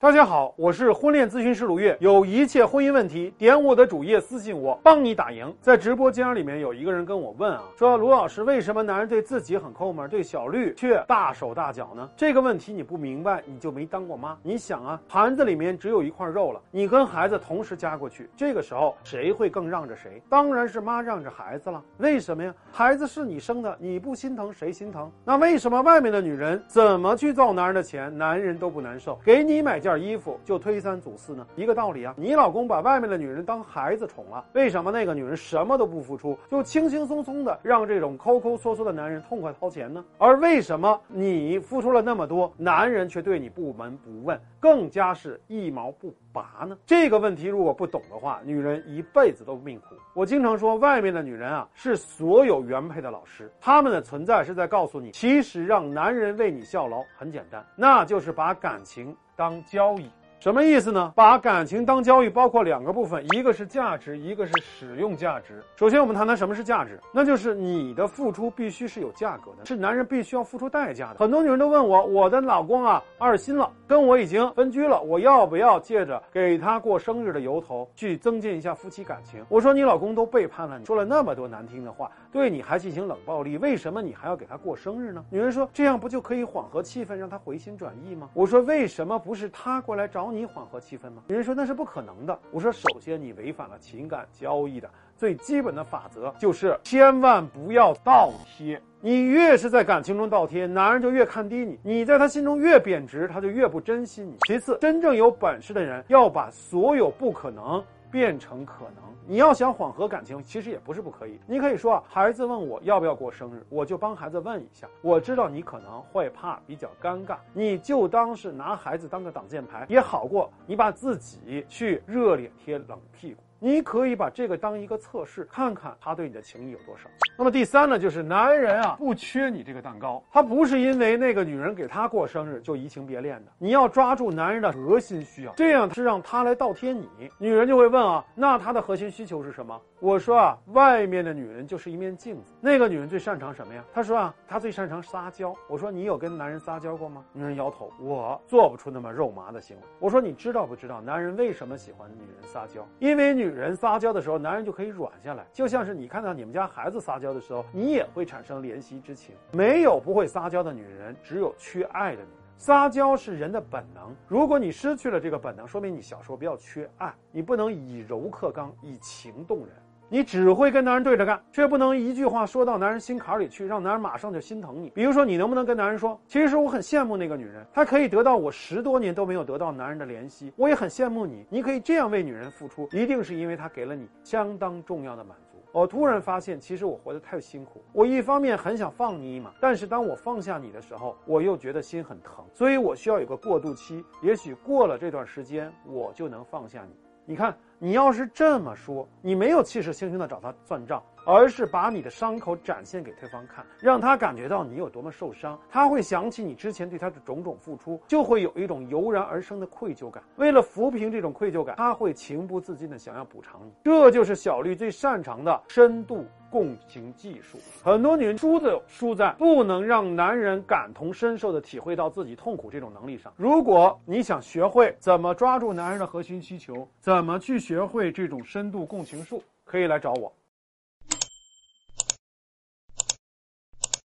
大家好，我是婚恋咨询师卢月，有一切婚姻问题，点我的主页私信我，帮你打赢。在直播间里面有一个人跟我问啊，说卢老师，为什么男人对自己很抠门，对小绿却大手大脚呢？这个问题你不明白，你就没当过妈。你想啊，盘子里面只有一块肉了，你跟孩子同时夹过去，这个时候谁会更让着谁？当然是妈让着孩子了。为什么呀？孩子是你生的，你不心疼谁心疼？那为什么外面的女人怎么去造男人的钱，男人都不难受？给你买件衣服就推三阻四呢？一个道理啊，你老公把外面的女人当孩子宠了，为什么那个女人什么都不付出，就轻轻松松的让这种抠抠缩缩的男人痛快掏钱呢？而为什么你付出了那么多，男人却对你不闻不问，更加是一毛不拔呢？这个问题如果不懂的话，女人一辈子都命苦。我经常说，外面的女人啊，是所有原配的老师，她们的存在是在告诉你，其实让男人为你效劳很简单，那就是把感情。当交易，什么意思呢？把感情当交易，包括两个部分，一个是价值，一个是使用价值。首先，我们谈谈什么是价值，那就是你的付出必须是有价格的，是男人必须要付出代价的。很多女人都问我，我的老公啊二心了，跟我已经分居了，我要不要借着给他过生日的由头去增进一下夫妻感情？我说你老公都背叛了你，说了那么多难听的话，对你还进行冷暴力，为什么你还要给他过生日呢？女人说这样不就可以缓和气氛，让他回心转意吗？我说为什么不是他过来找你缓和气氛吗？有人说那是不可能的。我说首先你违反了情感交易的最基本的法则，就是千万不要倒贴。你越是在感情中倒贴，男人就越看低你；你在他心中越贬值，他就越不珍惜你。其次，真正有本事的人要把所有不可能变成可能。你要想缓和感情，其实也不是不可以。你可以说啊，孩子问我要不要过生日，我就帮孩子问一下。我知道你可能会怕，比较尴尬，你就当是拿孩子当个挡箭牌，也好过你把自己去热脸贴冷屁股。你可以把这个当一个测试，看看他对你的情谊有多少。那么第三呢，就是男人啊不缺你这个蛋糕，他不是因为那个女人给他过生日就移情别恋的。你要抓住男人的核心需要，这样是让他来倒贴你。女人就会问啊，那他的核心需求是什么？我说啊，外面的女人就是一面镜子，那个女人最擅长什么呀？她说啊，她最擅长撒娇。我说你有跟男人撒娇过吗？女人摇头，我做不出那么肉麻的行为。我说你知道不知道男人为什么喜欢女人撒娇？因为女女人撒娇的时候，男人就可以软下来，就像是你看到你们家孩子撒娇的时候，你也会产生怜惜之情。没有不会撒娇的女人，只有缺爱的女人。撒娇是人的本能，如果你失去了这个本能，说明你小时候比较缺爱，你不能以柔克刚，以情动人。你只会跟男人对着干，却不能一句话说到男人心坎里去，让男人马上就心疼你。比如说，你能不能跟男人说，其实我很羡慕那个女人，她可以得到我十多年都没有得到男人的怜惜，我也很羡慕你，你可以这样为女人付出，一定是因为她给了你相当重要的满足。我突然发现，其实我活得太辛苦，我一方面很想放你一马，但是当我放下你的时候，我又觉得心很疼，所以我需要有个过渡期，也许过了这段时间，我就能放下你。你看。你要是这么说，你没有气势汹汹的找他算账，而是把你的伤口展现给对方看，让他感觉到你有多么受伤，他会想起你之前对他的种种付出，就会有一种油然而生的愧疚感。为了抚平这种愧疚感，他会情不自禁的想要补偿你。这就是小绿最擅长的深度共情技术。很多女人输的输在不能让男人感同身受的体会到自己痛苦这种能力上。如果你想学会怎么抓住男人的核心需求，怎么去。学会这种深度共情术，可以来找我。